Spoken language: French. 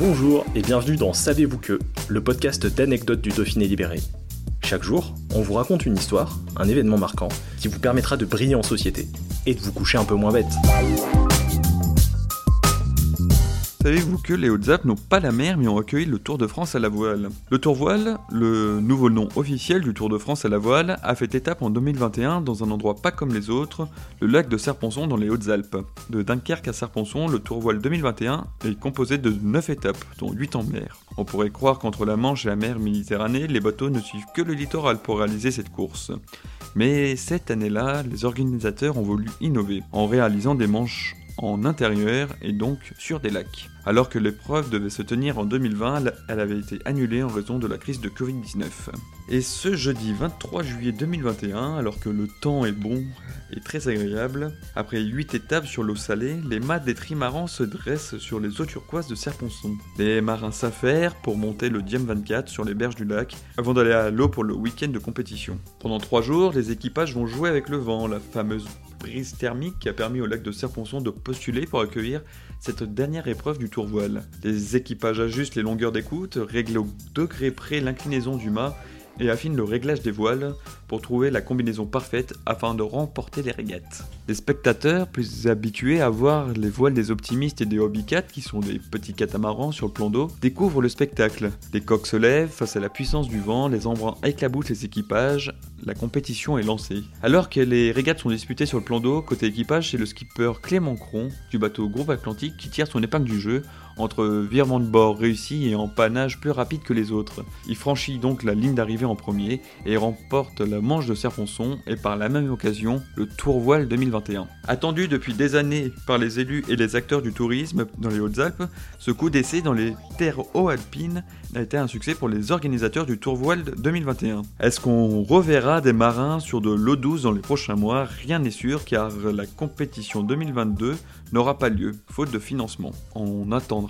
Bonjour et bienvenue dans Savez-vous que, le podcast d'anecdotes du Dauphiné libéré. Chaque jour, on vous raconte une histoire, un événement marquant, qui vous permettra de briller en société et de vous coucher un peu moins bête. Savez-vous que les Hautes-Alpes n'ont pas la mer mais ont accueilli le Tour de France à la voile? Le Tour Voile, le nouveau nom officiel du Tour de France à la voile, a fait étape en 2021 dans un endroit pas comme les autres, le lac de Serponçon dans les Hautes-Alpes. De Dunkerque à Serponçon, le Tour Voile 2021 est composé de 9 étapes, dont 8 en mer. On pourrait croire qu'entre la Manche et la mer Méditerranée, les bateaux ne suivent que le littoral pour réaliser cette course. Mais cette année-là, les organisateurs ont voulu innover en réalisant des manches en intérieur et donc sur des lacs. Alors que l'épreuve devait se tenir en 2020, elle avait été annulée en raison de la crise de Covid-19. Et ce jeudi 23 juillet 2021, alors que le temps est bon et très agréable, après 8 étapes sur l'eau salée, les mâts des trimarans se dressent sur les eaux turquoises de Serponçon. Les marins s'affairent pour monter le Diem 24 sur les berges du lac avant d'aller à l'eau pour le week-end de compétition. Pendant 3 jours, les équipages vont jouer avec le vent, la fameuse brise thermique qui a permis au lac de Serponçon de pour accueillir cette dernière épreuve du tour voile. Les équipages ajustent les longueurs d'écoute, règlent au degré près l'inclinaison du mât et affinent le réglage des voiles pour trouver la combinaison parfaite afin de remporter les régates. Les spectateurs, plus habitués à voir les voiles des optimistes et des hobbycats, qui sont des petits catamarans sur le plan d'eau, découvrent le spectacle. Les coques se lèvent face à la puissance du vent, les embruns éclaboussent les équipages, la compétition est lancée. Alors que les régates sont disputées sur le plan d'eau, côté équipage, c'est le skipper Clément Cron du bateau Groupe Atlantique qui tire son épingle du jeu entre virement de bord réussi et empannage plus rapide que les autres. Il franchit donc la ligne d'arrivée en premier et remporte la manche de Serponçon et par la même occasion le Tour Voile 2021. Attendu depuis des années par les élus et les acteurs du tourisme dans les Hautes-Alpes, ce coup d'essai dans les terres haut-alpines a été un succès pour les organisateurs du Tour Voile 2021. Est-ce qu'on reverra des marins sur de l'eau douce dans les prochains mois? Rien n'est sûr car la compétition 2022 n'aura pas lieu, faute de financement. On attendra